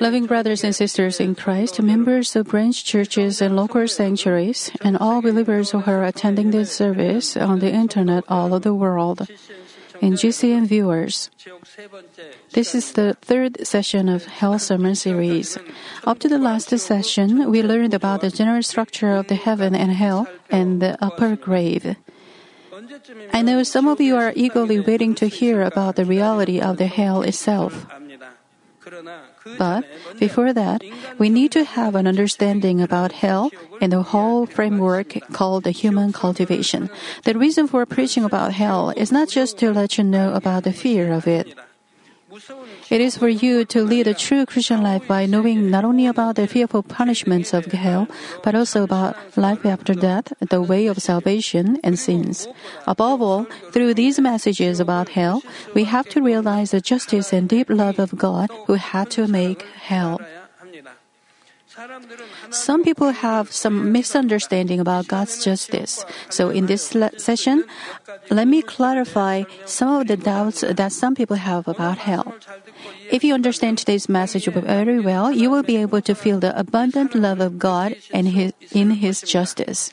Loving brothers and sisters in Christ, members of branch churches and local sanctuaries, and all believers who are attending this service on the internet all over the world, and GCN viewers. This is the third session of Hell Sermon Series. Up to the last session, we learned about the general structure of the heaven and hell and the upper grave. I know some of you are eagerly waiting to hear about the reality of the hell itself. But before that, we need to have an understanding about hell and the whole framework called the human cultivation. The reason for preaching about hell is not just to let you know about the fear of it. It is for you to lead a true Christian life by knowing not only about the fearful punishments of hell, but also about life after death, the way of salvation, and sins. Above all, through these messages about hell, we have to realize the justice and deep love of God who had to make hell. Some people have some misunderstanding about God's justice. So in this le- session, let me clarify some of the doubts that some people have about hell. If you understand today's message very well, you will be able to feel the abundant love of God and his, in His justice.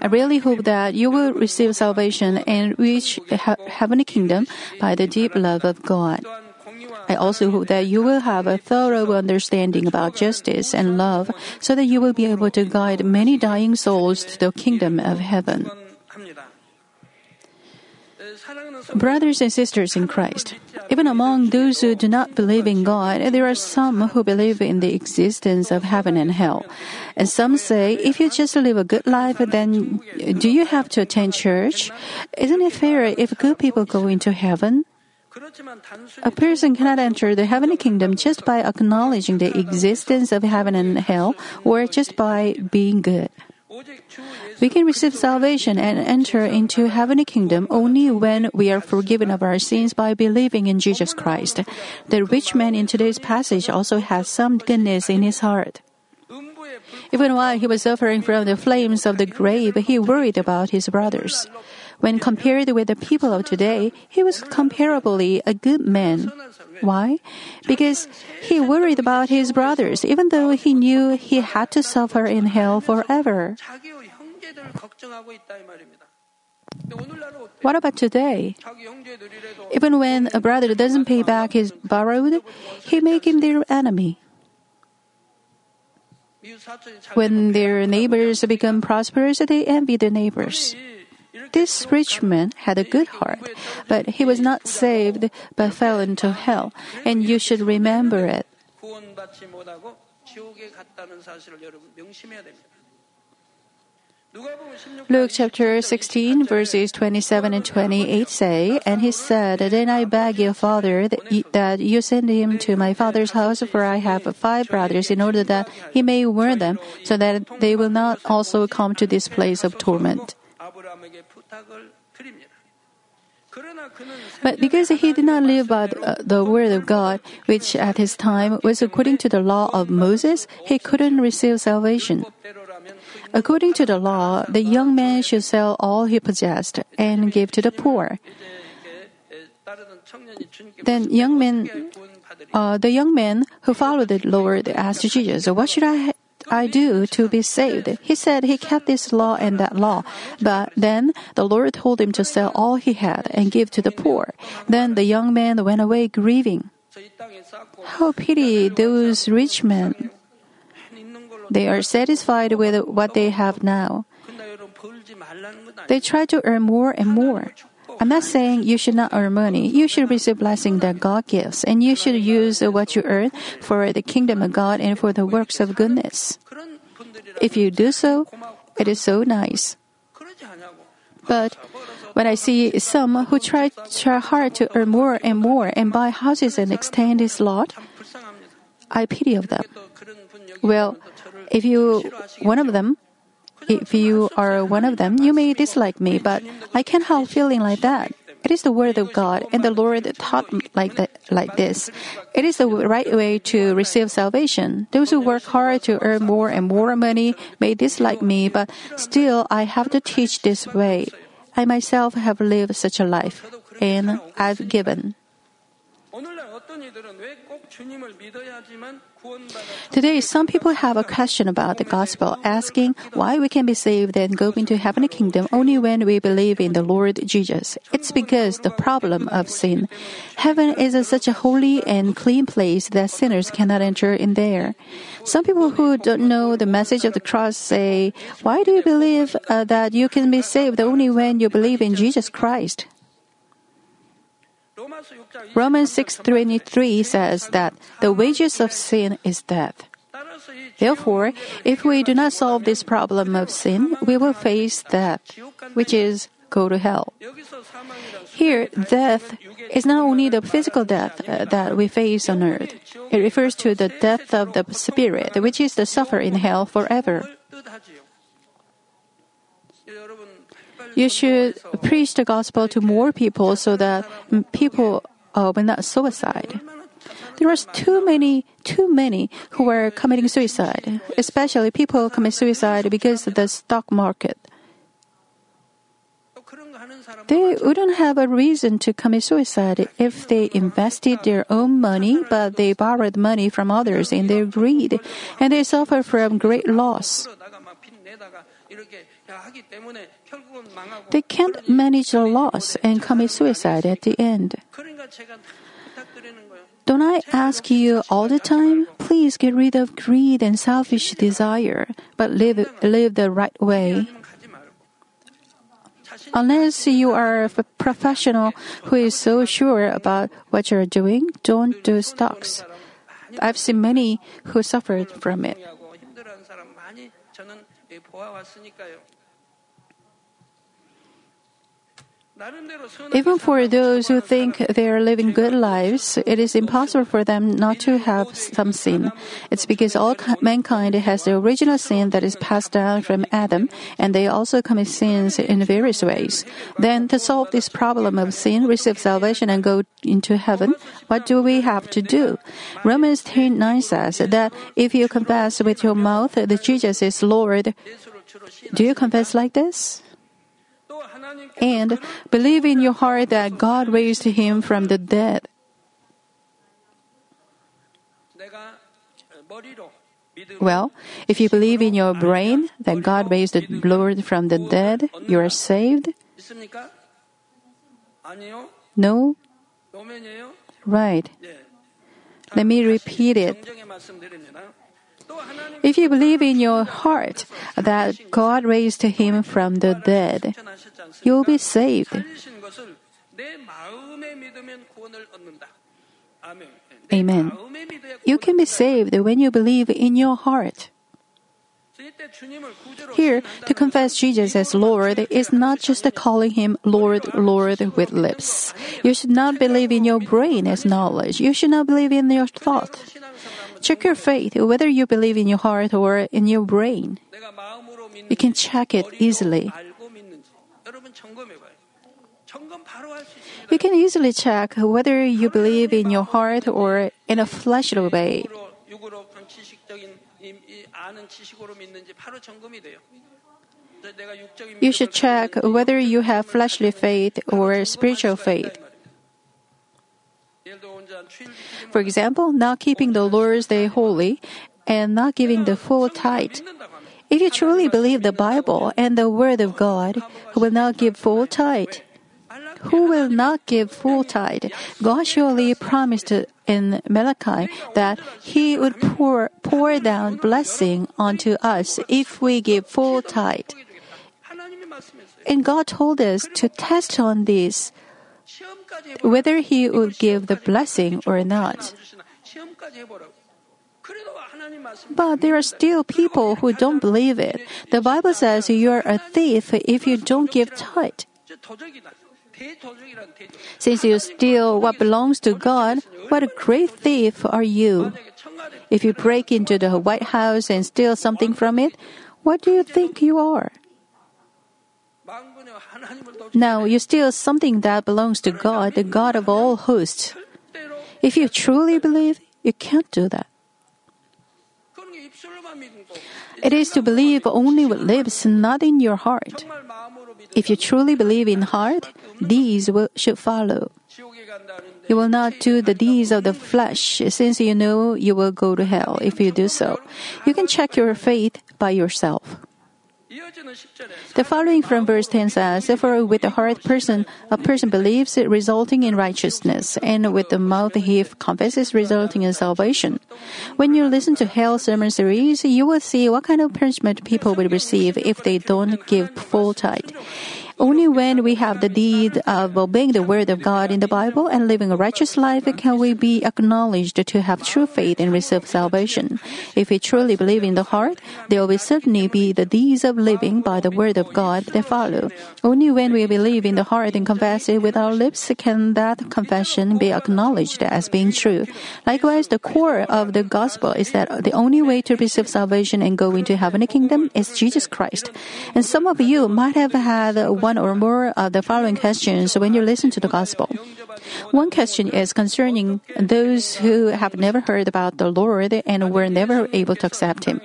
I really hope that you will receive salvation and reach heavenly kingdom by the deep love of God. I also hope that you will have a thorough understanding about justice and love so that you will be able to guide many dying souls to the kingdom of heaven. Brothers and sisters in Christ, even among those who do not believe in God, there are some who believe in the existence of heaven and hell. And some say, if you just live a good life, then do you have to attend church? Isn't it fair if good people go into heaven? A person cannot enter the heavenly kingdom just by acknowledging the existence of heaven and hell or just by being good. We can receive salvation and enter into heavenly kingdom only when we are forgiven of our sins by believing in Jesus Christ. The rich man in today's passage also has some goodness in his heart. Even while he was suffering from the flames of the grave, he worried about his brothers. When compared with the people of today, he was comparably a good man. Why? Because he worried about his brothers, even though he knew he had to suffer in hell forever. What about today? Even when a brother doesn't pay back his borrowed, he make him their enemy. When their neighbors become prosperous, they envy their neighbors. This rich man had a good heart, but he was not saved, but fell into hell, and you should remember it. Luke chapter 16, verses 27 and 28 say, And he said, Then I beg your father that you, send him to my father's house, for I have five brothers, in order that he may warn them, so that they will not also come to this place of torment. But because he did not live by uh, the, word of God, which at his time was according to the law of Moses, he couldn't receive salvation. According to the law, the young man should sell all he possessed and give to the poor. Then young men, uh, the young men who followed the Lord asked Jesus, "What should I I do to be saved? He said he kept this law and that law. But then the Lord told him to sell all he had and give to the poor. Then the young man went away grieving. How pity those rich men. They are satisfied with what they have now. They try to earn more and more. I'm not saying you should not earn money. You should receive blessing that God gives, and you should use what you earn for the kingdom of God and for the works of goodness. If you do so, it is so nice. But when I see some who try, try hard to earn more and more and buy houses and extend his lot, I pity of them. Well, if you one of them, if you are one of them, you may dislike me, but I can't help feeling like that. It is the word of God, and the Lord taught like that, like this. It is the right way to receive salvation. Those who work hard to earn more and more money may dislike me, but still I have to teach this way. I myself have lived such a life, and I've given. Today, some people have a question about the gospel, asking why we can be saved and go into heavenly kingdom only when we believe in the Lord Jesus. It's because the problem of sin. Heaven is a, such a holy and clean place that sinners cannot enter in there. Some people who don't know the message of the cross say, why do you believe uh, that you can be saved only when you believe in Jesus Christ? Romans 6:23 says that the wages of sin is death. Therefore, if we do not solve this problem of sin, we will face death, which is go to hell. Here, death is not only the physical death uh, that we face on earth. It refers to the death of the spirit, which is the suffer in hell forever. you should preach the gospel to more people so that people uh, will not suicide. There are too many, too many who are committing suicide, especially people commit suicide because of the stock market. They wouldn't have a reason to commit suicide if they invested their own money, but they borrowed money from others in their greed, and they suffer from great loss. They can't manage the loss and commit suicide at the end. Don't I ask you all the time? Please get rid of greed and selfish desire, but live, live the right way. Unless you are a professional who is so sure about what you're doing, don't do stocks. I've seen many who suffered from it. Even for those who think they are living good lives, it is impossible for them not to have some sin. It's because all mankind has the original sin that is passed down from Adam, and they also commit sins in various ways. Then, to solve this problem of sin, receive salvation, and go into heaven, what do we have to do? Romans 10 9 says that if you confess with your mouth that Jesus is Lord, do you confess like this? and believe in your heart that God raised him from the dead. Well, if you believe in your brain that God raised the Lord from the dead, you are saved? No? Right. Let me repeat it. If you believe in your heart that God raised him from the dead, you'll be saved. Amen. You can be saved when you believe in your heart. Here, to confess Jesus as Lord is not just calling him Lord, Lord with lips. You should not believe in your brain as knowledge. You should not believe in your thought. Check your faith, whether you believe in your heart or in your brain. You can check it easily. You can easily check whether you believe in your heart or in a fleshly way. You should check whether you have fleshly faith or spiritual faith. For example, not keeping the Lord's Day holy and not giving the full tithe. If you truly believe the Bible and the Word of God, who will not give full tithe? Who will not give full tithe? God surely promised in Malachi that He would pour, pour down blessing onto us if we give full tithe. And God told us to test on this whether he would give the blessing or not. But there are still people who don't believe it. The Bible says you are a thief if you don't give tithe. Since you steal what belongs to God, what a great thief are you! If you break into the White House and steal something from it, what do you think you are? No, you steal something that belongs to God, the God of all hosts. If you truly believe, you can't do that. It is to believe only with lips, not in your heart. If you truly believe in heart, these will, should follow. You will not do the deeds of the flesh, since you know you will go to hell if you do so. You can check your faith by yourself. The following from verse 10 says, For with the heart person a person believes resulting in righteousness, and with the mouth he confesses resulting in salvation. When you listen to Hell sermon series, you will see what kind of punishment people will receive if they don't give full tithe. Only when we have the deed of obeying the word of God in the Bible and living a righteous life can we be acknowledged to have true faith and receive salvation. If we truly believe in the heart, there will certainly be the deeds of living by the word of God that follow. Only when we believe in the heart and confess it with our lips can that confession be acknowledged as being true. Likewise, the core of the gospel is that the only way to receive salvation and go into heavenly kingdom is Jesus Christ. And some of you might have had one or more of the following questions when you listen to the gospel. One question is concerning those who have never heard about the Lord and were never able to accept Him.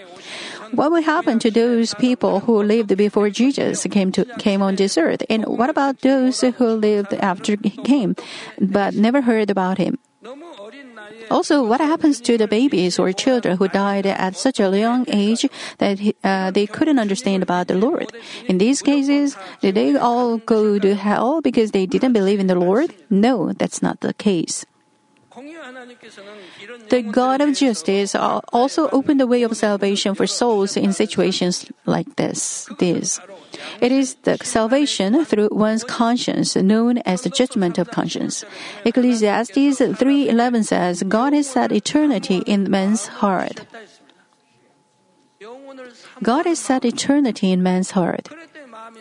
What will happen to those people who lived before Jesus came to came on this earth? And what about those who lived after he came but never heard about him? Also, what happens to the babies or children who died at such a young age that uh, they couldn't understand about the Lord? In these cases, did they all go to hell because they didn't believe in the Lord? No, that's not the case. The God of justice also opened the way of salvation for souls in situations like this. This. It is the salvation through one's conscience known as the judgment of conscience. Ecclesiastes 3:11 says, God has set eternity in man's heart. God has set eternity in man's heart.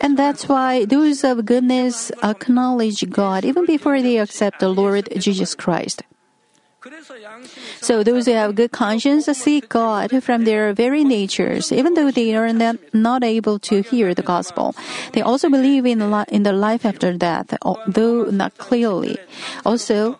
And that's why those of goodness acknowledge God even before they accept the Lord Jesus Christ. So those who have good conscience seek God from their very natures, even though they are not, able to hear the gospel. They also believe in in the life after death, though not clearly. Also,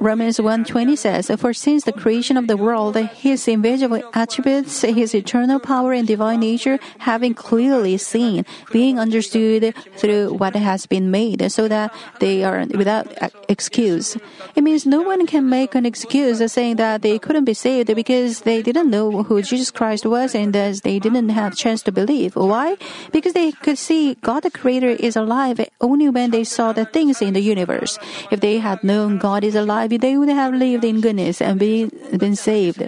Romans 1:20 says, "For since the creation of the world, his invisible attributes, his eternal power and divine nature having clearly seen, being understood through what has been made, so that they are without excuse." It means no one can make an excuse saying that they couldn't be saved because they didn't know who Jesus Christ was and thus they didn't have chance to believe. Why? Because they could see God the Creator is alive only when they saw the things in the universe. If they had known God is alive, they would have lived in goodness and be, been saved.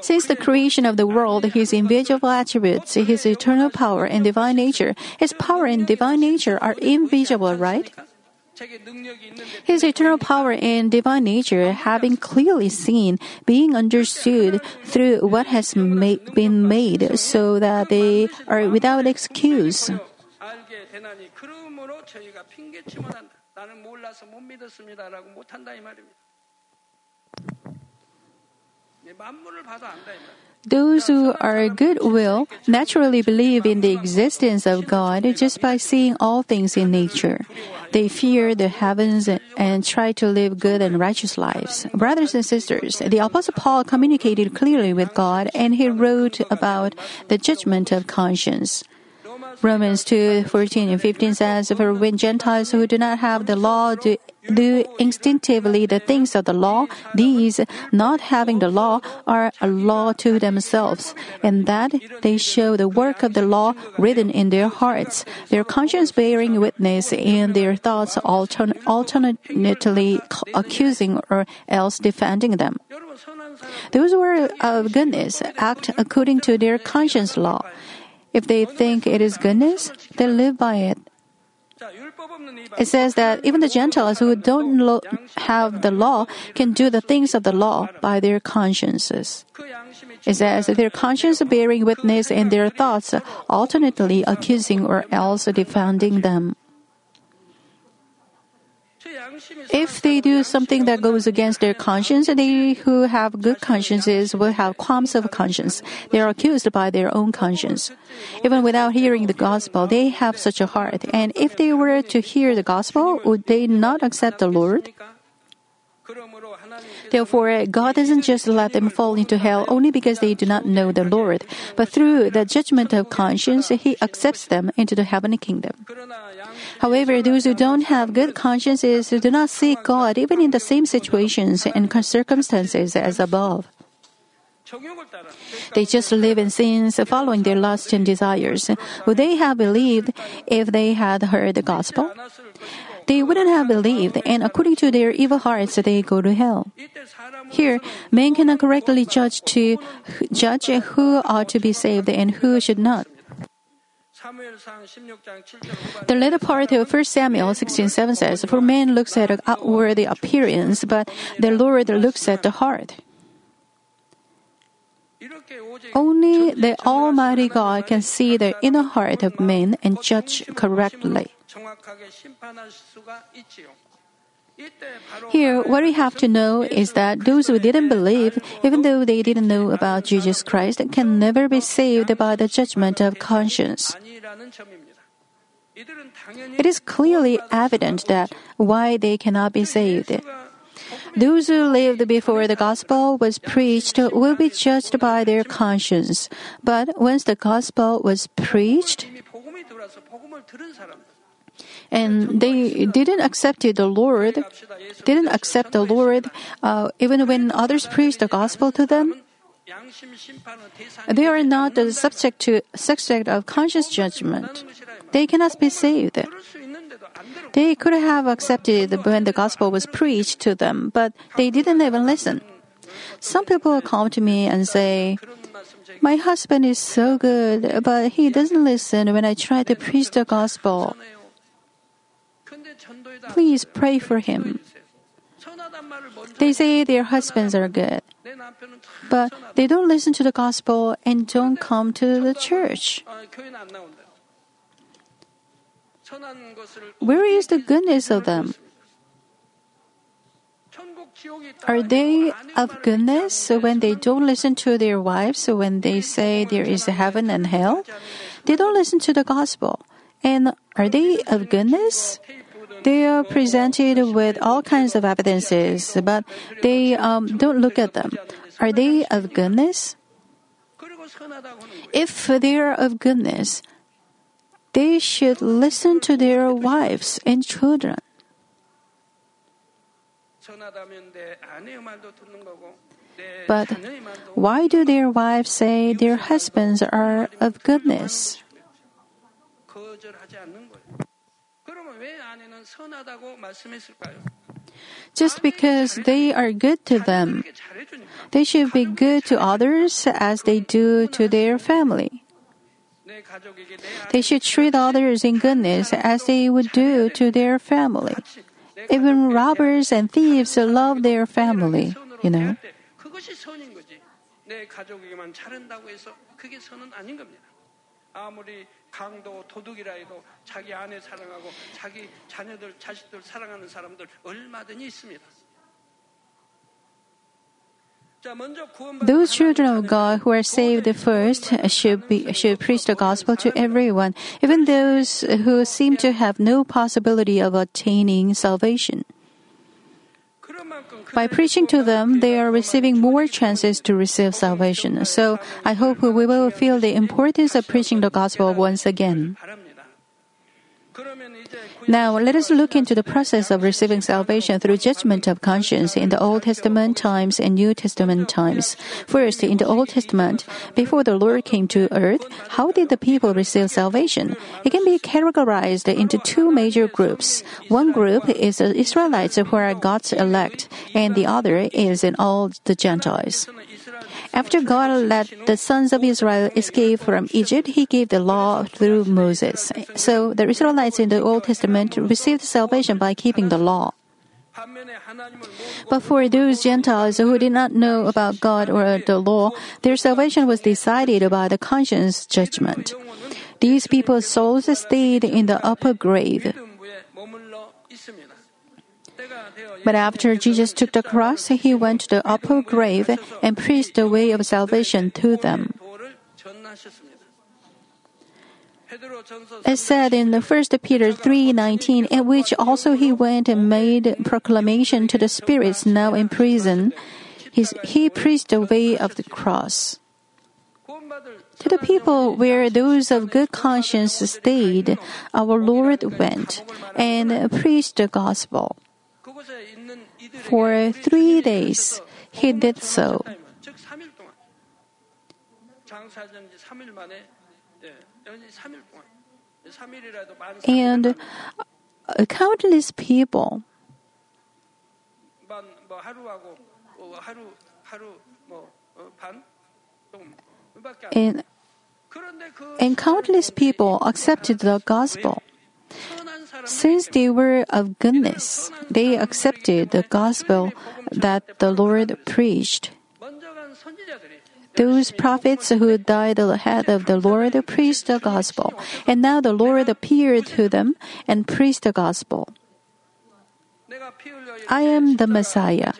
Since the creation of the world, His invisible attributes, His eternal power and divine nature, His power and divine nature are invisible, right? His eternal power and divine nature have been clearly seen, being understood through what has ma- been made, so that they are without excuse. 나는 몰라서 못 믿었습니다라고 못한다 이 말입니다. 만물을 봐도 안다 이 말입니다. Those who are goodwill naturally believe in the existence of God just by seeing all things in nature. They fear the heavens and try to live good and righteous lives. Brothers and sisters, the Apostle Paul communicated clearly with God and he wrote about the judgment of conscience. Romans 2 14 and 15 says, For when Gentiles who do not have the law do, do instinctively the things of the law, these, not having the law, are a law to themselves, and that they show the work of the law written in their hearts, their conscience bearing witness, and their thoughts altern- alternately accusing or else defending them. Those who are of goodness act according to their conscience law. If they think it is goodness, they live by it. It says that even the Gentiles who don't lo- have the law can do the things of the law by their consciences. It says their conscience bearing witness in their thoughts alternately accusing or else defending them. If they do something that goes against their conscience, they who have good consciences will have qualms of conscience. They are accused by their own conscience. Even without hearing the gospel, they have such a heart. And if they were to hear the gospel, would they not accept the Lord? Therefore, God doesn't just let them fall into hell only because they do not know the Lord, but through the judgment of conscience, He accepts them into the heavenly kingdom. However, those who don't have good consciences do not seek God even in the same situations and circumstances as above. They just live in sins, following their lusts and desires. Would they have believed if they had heard the gospel? They wouldn't have believed, and according to their evil hearts, they go to hell. Here, man cannot correctly judge to judge who ought to be saved and who should not. The latter part of 1 Samuel 16:7 says, "For man looks at outward appearance, but the Lord looks at the heart." Only the Almighty God can see the inner heart of men and judge correctly. Here, what we have to know is that those who didn't believe, even though they didn't know about Jesus Christ, can never be saved by the judgment of conscience. It is clearly evident that why they cannot be saved. Those who lived before the gospel was preached will be judged by their conscience. But once the gospel was preached, and they didn't accept the Lord, didn't accept the Lord, uh, even when others preached the gospel to them. They are not the subject to subject of conscious judgment. They cannot be saved. They could have accepted when the gospel was preached to them, but they didn't even listen. Some people come to me and say, My husband is so good, but he doesn't listen when I try to preach the gospel. Please pray for him. They say their husbands are good, but they don't listen to the gospel and don't come to the church. Where is the goodness of them? Are they of goodness when they don't listen to their wives when they say there is heaven and hell? They don't listen to the gospel. And are they of goodness? They are presented with all kinds of evidences, but they um, don't look at them. Are they of goodness? If they are of goodness, they should listen to their wives and children. But why do their wives say their husbands are of goodness? Just because they are good to them, they should be good to others as they do to their family. They should treat others in goodness as they would do to their family. Even robbers and thieves love their family, you know. 아무리 강도 도둑이라 해도 자기 아내 사랑하고 자기 자녀들 자식들 사랑하는 사람들 얼마든지 있습니다. Those children of God who are saved first should be should preach the gospel to everyone, even those who seem to have no possibility of attaining salvation. By preaching to them, they are receiving more chances to receive salvation. So I hope we will feel the importance of preaching the gospel once again. Now, let us look into the process of receiving salvation through judgment of conscience in the Old Testament times and New Testament times. First, in the Old Testament, before the Lord came to earth, how did the people receive salvation? It can be categorized into two major groups. One group is the Israelites who are God's elect, and the other is in all the Gentiles. After God let the sons of Israel escape from Egypt, He gave the law through Moses. So the Israelites in the Old Testament received salvation by keeping the law. But for those Gentiles who did not know about God or the law, their salvation was decided by the conscience judgment. These people's souls stayed in the upper grave. But after Jesus took the cross, he went to the upper grave and preached the way of salvation to them. As said in the First Peter 3:19, in which also he went and made proclamation to the spirits now in prison, he preached the way of the cross. To the people where those of good conscience stayed, our Lord went and preached the gospel for three days. He did so. And uh, countless people and, and countless people accepted the gospel. Since they were of goodness, they accepted the gospel that the Lord preached. Those prophets who died ahead of the Lord preached the gospel, and now the Lord appeared to them and preached the gospel. I am the Messiah,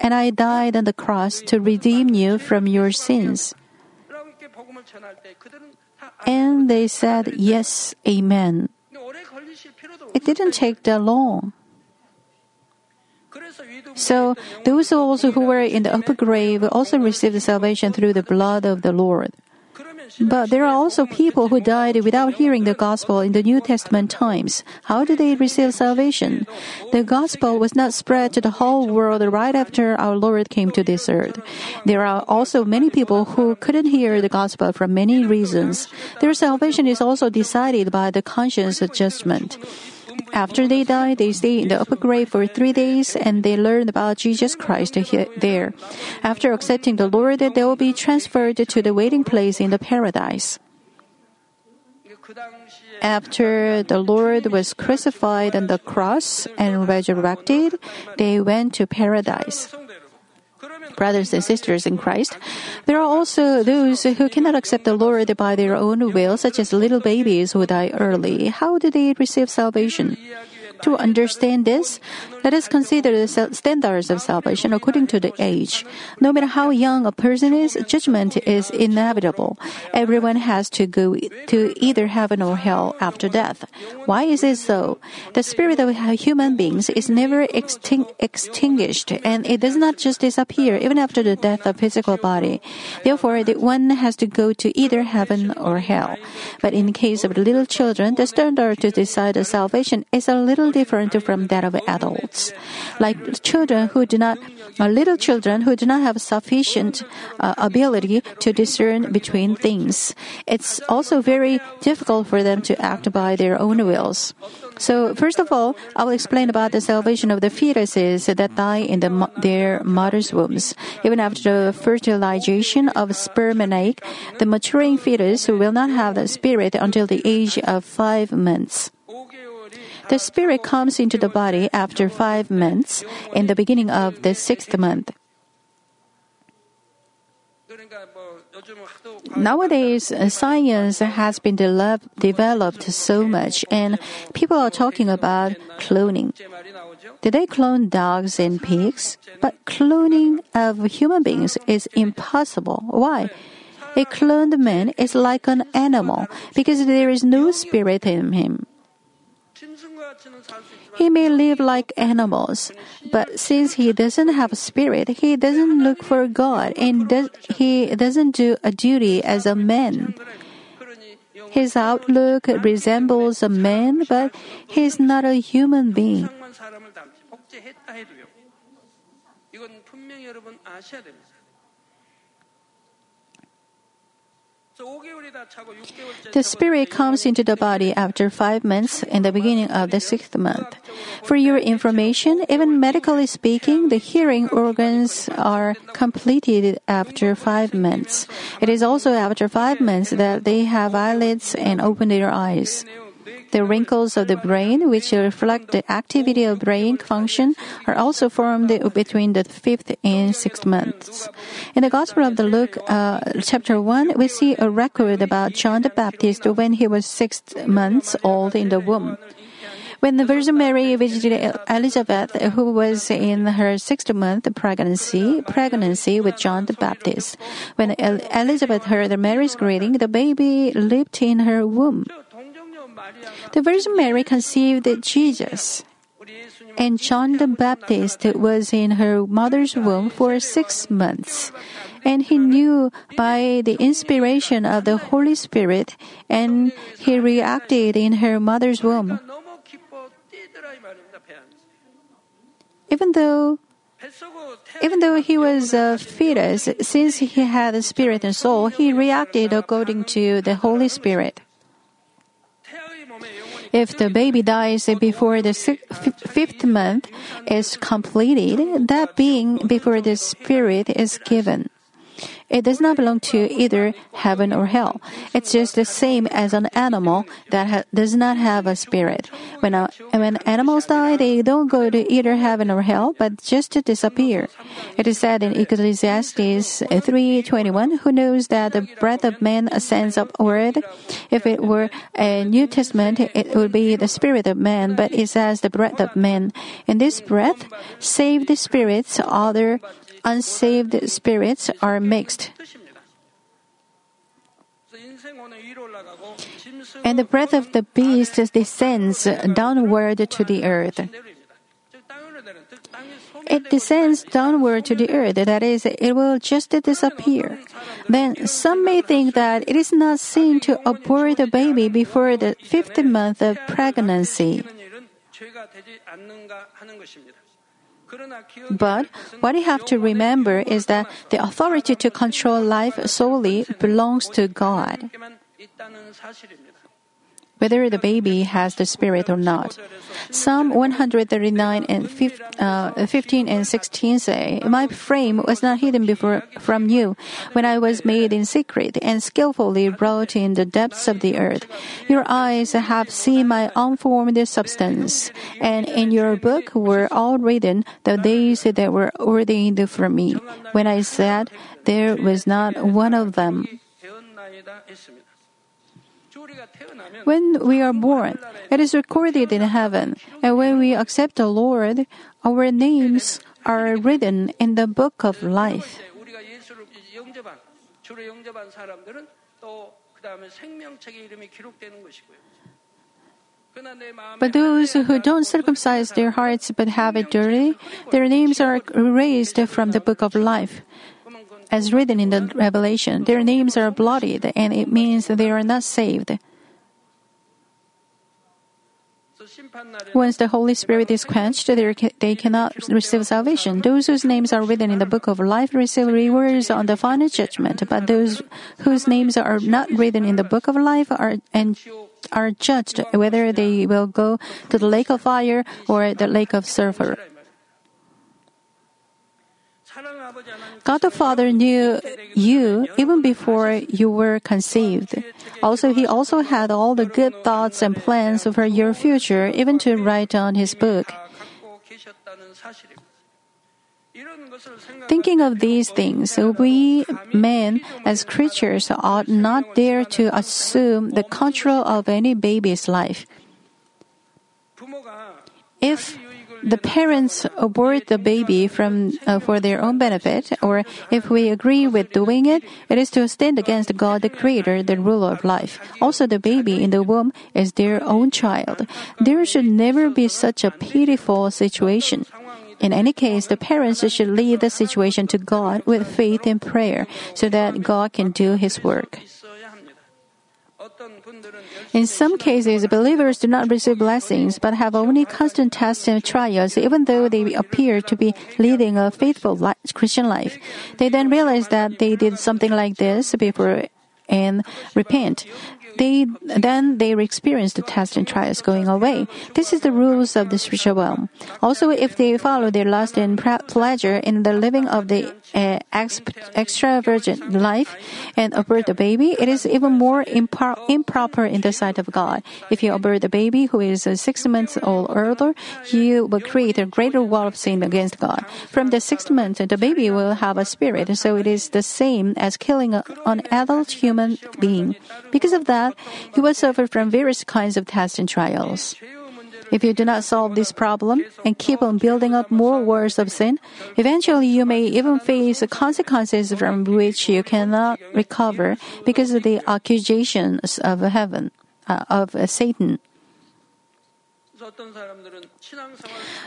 and I died on the cross to redeem you from your sins. And they said, Yes, Amen. It didn't take that long. So those also who were in the upper grave also received salvation through the blood of the Lord. But there are also people who died without hearing the gospel in the New Testament times. How did they receive salvation? The gospel was not spread to the whole world right after our Lord came to this earth. There are also many people who couldn't hear the gospel for many reasons. Their salvation is also decided by the conscience adjustment. After they die, they stay in the upper grave for three days and they learn about Jesus Christ there. After accepting the Lord, they will be transferred to the waiting place in the paradise. After the Lord was crucified on the cross and resurrected, they went to paradise brothers and sisters in Christ, there are also those who cannot accept the Lord by their own will, such as little babies who die early. How do they receive salvation? To understand this, let us consider the standards of salvation according to the age. No matter how young a person is, judgment is inevitable. Everyone has to go to either heaven or hell after death. Why is it so? The spirit of human beings is never extin- extinguished, and it does not just disappear even after the death of physical body. Therefore, the one has to go to either heaven or hell. But in the case of little children, the standard to decide the salvation is a little different from that of adults. Like children who do not, uh, little children who do not have sufficient uh, ability to discern between things. It's also very difficult for them to act by their own wills. So, first of all, I will explain about the salvation of the fetuses that die in the, their mother's wombs. Even after the fertilization of sperm and egg, the maturing fetus will not have the spirit until the age of five months. The spirit comes into the body after five months, in the beginning of the sixth month. Nowadays, science has been de- developed so much, and people are talking about cloning. They clone dogs and pigs, but cloning of human beings is impossible. Why? A cloned man is like an animal because there is no spirit in him. He may live like animals, but since he doesn't have a spirit, he doesn't look for God and does, he doesn't do a duty as a man. His outlook resembles a man, but he's not a human being. The spirit comes into the body after five months in the beginning of the sixth month. For your information, even medically speaking, the hearing organs are completed after five months. It is also after five months that they have eyelids and open their eyes. The wrinkles of the brain, which reflect the activity of brain function, are also formed between the fifth and sixth months. In the Gospel of the Luke, uh, chapter 1, we see a record about John the Baptist when he was six months old in the womb. When the Virgin Mary visited Elizabeth, who was in her sixth month pregnancy, pregnancy with John the Baptist, when El- Elizabeth heard Mary's greeting, the baby leaped in her womb. The Virgin Mary conceived Jesus, and John the Baptist was in her mother's womb for six months. And he knew by the inspiration of the Holy Spirit, and he reacted in her mother's womb. Even though even though he was a fetus, since he had a spirit and soul, he reacted according to the Holy Spirit. If the baby dies before the fifth month is completed, that being before the spirit is given. It does not belong to either heaven or hell. It's just the same as an animal that ha- does not have a spirit. When, a, when animals die, they don't go to either heaven or hell, but just to disappear. It is said in Ecclesiastes 3:21, "Who knows that the breath of man ascends upward? If it were a New Testament, it would be the spirit of man, but it says the breath of man. In this breath, saved the spirits, other unsaved spirits are mixed. And the breath of the beast descends downward to the earth. It descends downward to the earth, that is, it will just disappear. Then some may think that it is not sin to abort the baby before the fifth month of pregnancy. But what we have to remember is that the authority to control life solely belongs to God whether the baby has the spirit or not. Psalm 139 and uh, 15 and 16 say, My frame was not hidden before from you when I was made in secret and skillfully wrought in the depths of the earth. Your eyes have seen my unformed substance, and in your book were all written the days that were ordained for me. When I said, there was not one of them. When we are born, it is recorded in heaven, and when we accept the Lord, our names are written in the book of life. But those who don't circumcise their hearts but have it dirty, their names are erased from the book of life. As written in the Revelation, their names are blotted, and it means they are not saved. Once the Holy Spirit is quenched, they cannot receive salvation. Those whose names are written in the book of life receive rewards on the final judgment, but those whose names are not written in the book of life are and are judged whether they will go to the lake of fire or the lake of sulfur. God the Father knew you even before you were conceived. Also, He also had all the good thoughts and plans for your future, even to write down His book. Thinking of these things, we men as creatures ought not dare to assume the control of any baby's life. If the parents abort the baby from uh, for their own benefit, or if we agree with doing it, it is to stand against God, the Creator, the ruler of life. Also, the baby in the womb is their own child. There should never be such a pitiful situation. In any case, the parents should leave the situation to God with faith and prayer, so that God can do His work. In some cases, believers do not receive blessings but have only constant tests and trials, even though they appear to be leading a faithful Christian life. They then realize that they did something like this before and repent. They then they experience the tests and trials going away. This is the rules of the spiritual realm. Also, if they follow their lust and pleasure in the living of the uh, ex- extravagant life and abort the baby, it is even more improper in the sight of God. If you abort the baby who is uh, six months old or older, you will create a greater wall of sin against God. From the sixth month, the baby will have a spirit, so it is the same as killing a, an adult human being. Because of that, path, you will suffer from various kinds of tests and trials. If you do not solve this problem and keep on building up more wars of sin, eventually you may even face consequences from which you cannot recover because of the accusations of heaven, uh, of Satan.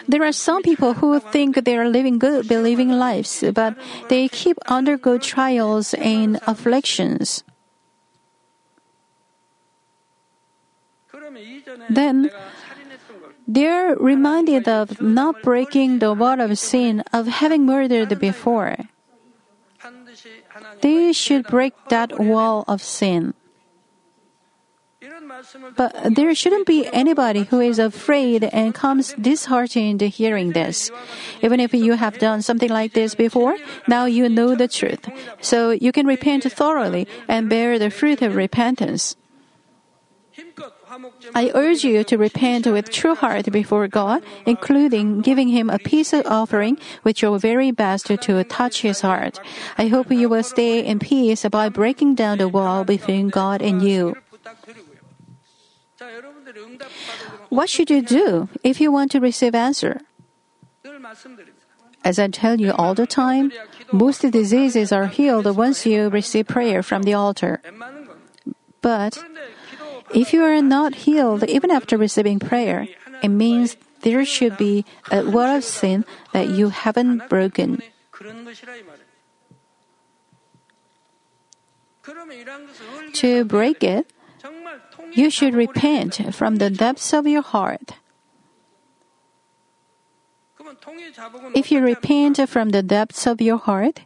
There are some people who think they are living good, believing lives, but they keep undergo trials and afflictions. Then they're reminded of not breaking the word of sin, of having murdered before. They should break that wall of sin. But there shouldn't be anybody who is afraid and comes disheartened hearing this. Even if you have done something like this before, now you know the truth. So you can repent thoroughly and bear the fruit of repentance. I urge you to repent with true heart before God, including giving Him a peace offering with your very best to touch His heart. I hope you will stay in peace by breaking down the wall between God and you. What should you do if you want to receive answer? As I tell you all the time, most diseases are healed once you receive prayer from the altar. But if you are not healed even after receiving prayer, it means there should be a word of sin that you haven't broken. To break it, you should repent from the depths of your heart. If you repent from the depths of your heart,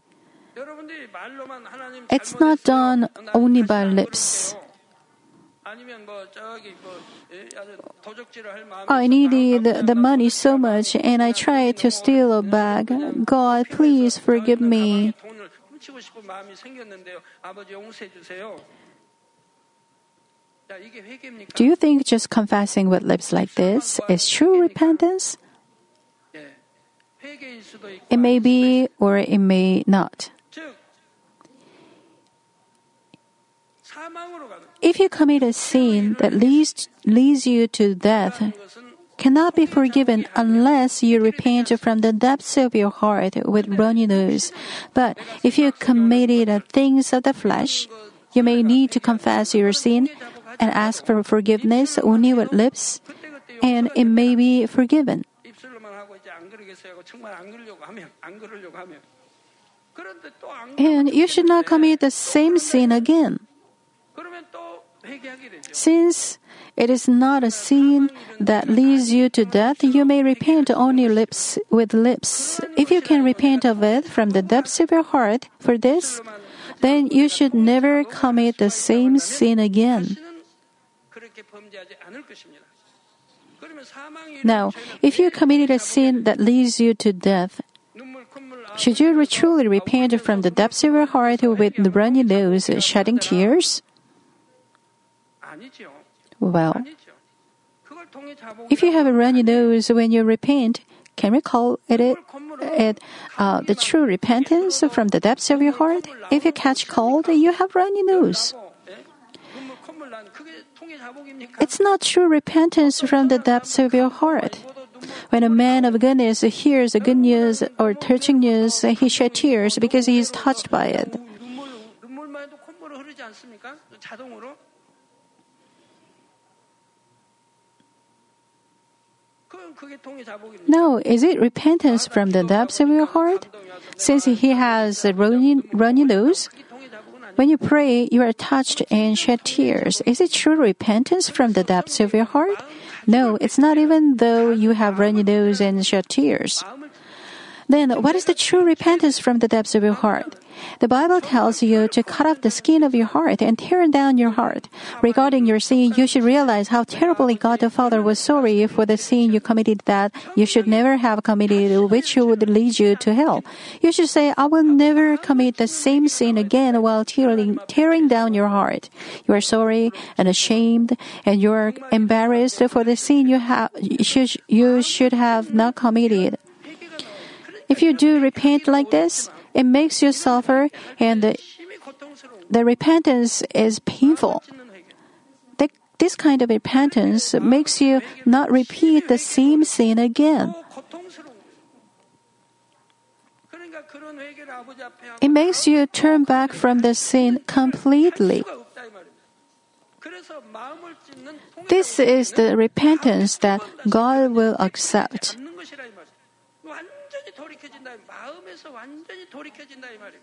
it's not done only by lips. Oh, I needed the, money so much and I tried to steal a bag. God, please forgive me. Do you think just confessing with lips like this is true repentance? It may be or it may not. If you commit a sin that leads, leads you to death, cannot be forgiven unless you repent from the depths of your heart with brownness. But if you committed things of the flesh, you may need to confess your sin and ask for forgiveness only with lips, and it may be forgiven. And you should not commit the same sin again. Since it is not a sin that leads you to death, you may repent on your lips with lips. If you can repent of it from the depths of your heart for this, then you should never commit the same sin again. Now, if you committed a sin that leads you to death, should you truly repent from the depths of your heart with runny nose, shedding tears? well. If you have a runny nose when you repent, can we call it, it, uh, the true repentance from the depths of your heart? If you catch cold, you have runny nose. It's not true repentance from the depths of your heart. When a man of goodness hears good news or touching news, he shed tears because he is touched by it. No, is it repentance from the depths of your heart? Since he has run runny nose, when you pray, you are touched and shed tears. Is it true repentance from the depths of your heart? No, it's not even though you have runny nose and shed tears. Then, what is the true repentance from the depths of your heart? The Bible tells you to cut off the skin of your heart and tear down your heart. Regarding your sin, you should realize how terribly God the Father was sorry for the sin you committed that you should never have committed, which would lead you to hell. You should say, I will never commit the same sin again while tearing, tearing down your heart. You are sorry and ashamed and you are embarrassed for the sin you have, you should have not committed. If you do repent like this, it makes you suffer, and the, the repentance is painful. The, this kind of repentance makes you not repeat the same sin again. It makes you turn back from the sin completely. This is the repentance that God will accept. 돌이켜진다. 마음에서 완전히 돌이켜진다 이 말이에요.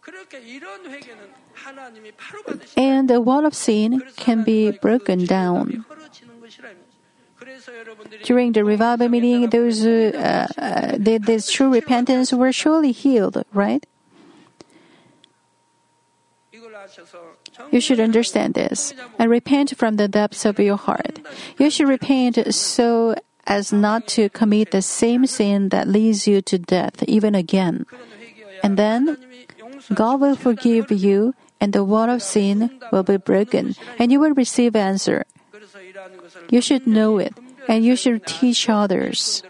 그렇게 이런 회개는 하나님이 바로 받으시. And the wall of sin can be broken down. 헐어지는 것이라 이 말이에요. 그래서 여러분들이 During the revival meeting, those who uh, uh, did this true repentance were surely healed, right? 이걸 아셔서 You should understand this and repent from the depths of your heart. You should repent so as not to commit the same sin that leads you to death even again. And then God will forgive you and the wall of sin will be broken and you will receive answer. You should know it and you should teach others.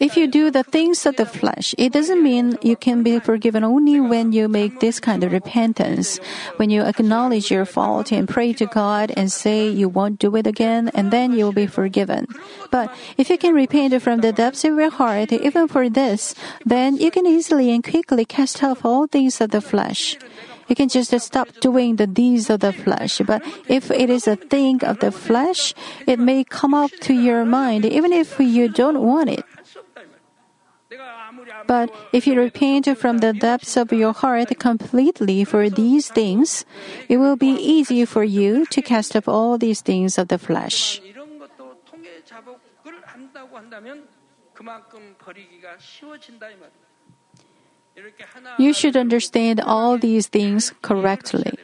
If you do the things of the flesh, it doesn't mean you can be forgiven only when you make this kind of repentance. When you acknowledge your fault and pray to God and say you won't do it again, and then you will be forgiven. But if you can repent from the depths of your heart, even for this, then you can easily and quickly cast off all things of the flesh. You can just stop doing the deeds of the flesh. But if it is a thing of the flesh, it may come up to your mind even if you don't want it. But if you repent from the depths of your heart completely for these things, it will be easy for you to cast off all these things of the flesh. You should understand all these things correctly.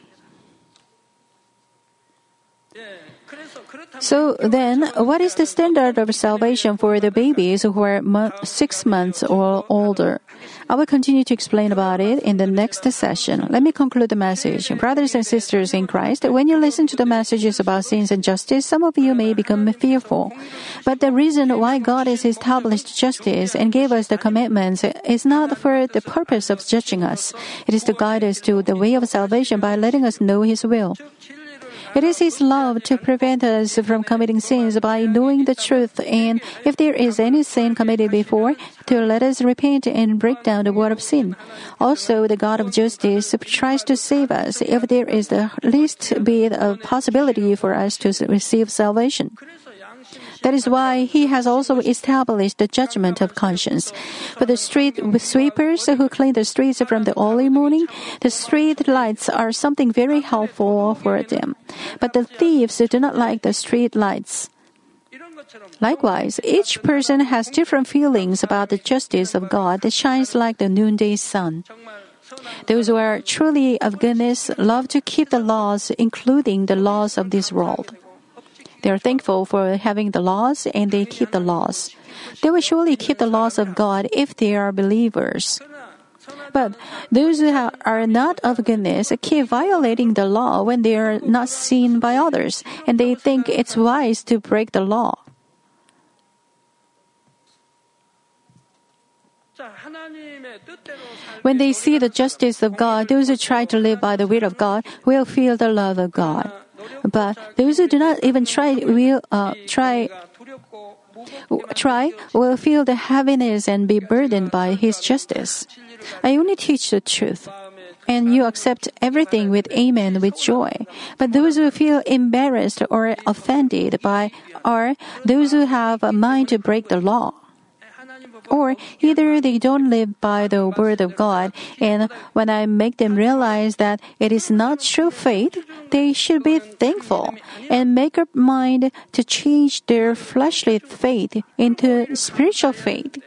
So then, what is the standard of salvation for the babies who are mo- six months or older? I will continue to explain about it in the next session. Let me conclude the message. Brothers and sisters in Christ, when you listen to the messages about sins and justice, some of you may become fearful. But the reason why God has established justice and gave us the commandments is not for the purpose of judging us. It is to guide us to the way of salvation by letting us know His will. It is His love to prevent us from committing sins by knowing the truth, and if there is any sin committed before, to let us repent and break down the word of sin. Also, the God of justice tries to save us if there is the least bit of possibility for us to receive salvation. That is why he has also established the judgment of conscience. For the street sweepers who clean the streets from the early morning, the street lights are something very helpful for them. But the thieves do not like the street lights. Likewise, each person has different feelings about the justice of God that shines like the noonday sun. Those who are truly of goodness love to keep the laws, including the laws of this world. They are thankful for having the laws and they keep the laws. They will surely keep the laws of God if they are believers. But those who are not of goodness keep violating the law when they are not seen by others, and they think it's wise to break the law. When they see the justice of God, those who try to live by the will of God will feel the love of God. But those who do not even try will uh, try try will feel the heaviness and be burdened by His justice. I only teach the truth. And you accept everything with amen with joy. But those who feel embarrassed or offended by are those who have a mind to break the law. Or either they don't live by the word of God, and when I make them realize that it is not true faith, they should be thankful and make up mind to change their fleshly faith into spiritual faith.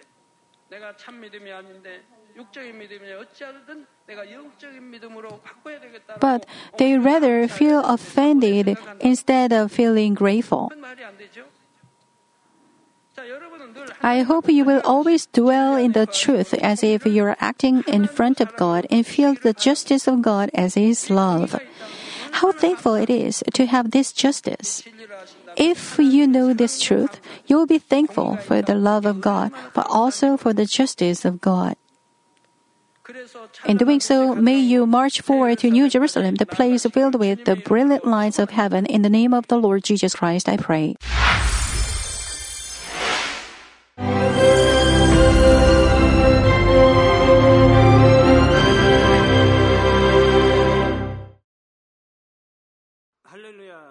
But they rather feel offended instead of feeling grateful. I hope you will always dwell in the truth as if you are acting in front of God and feel the justice of God as His love. How thankful it is to have this justice. If you know this truth, you will be thankful for the love of God, but also for the justice of God. In doing so, may you march forward to New Jerusalem, the place filled with the brilliant lights of heaven, in the name of the Lord Jesus Christ, I pray.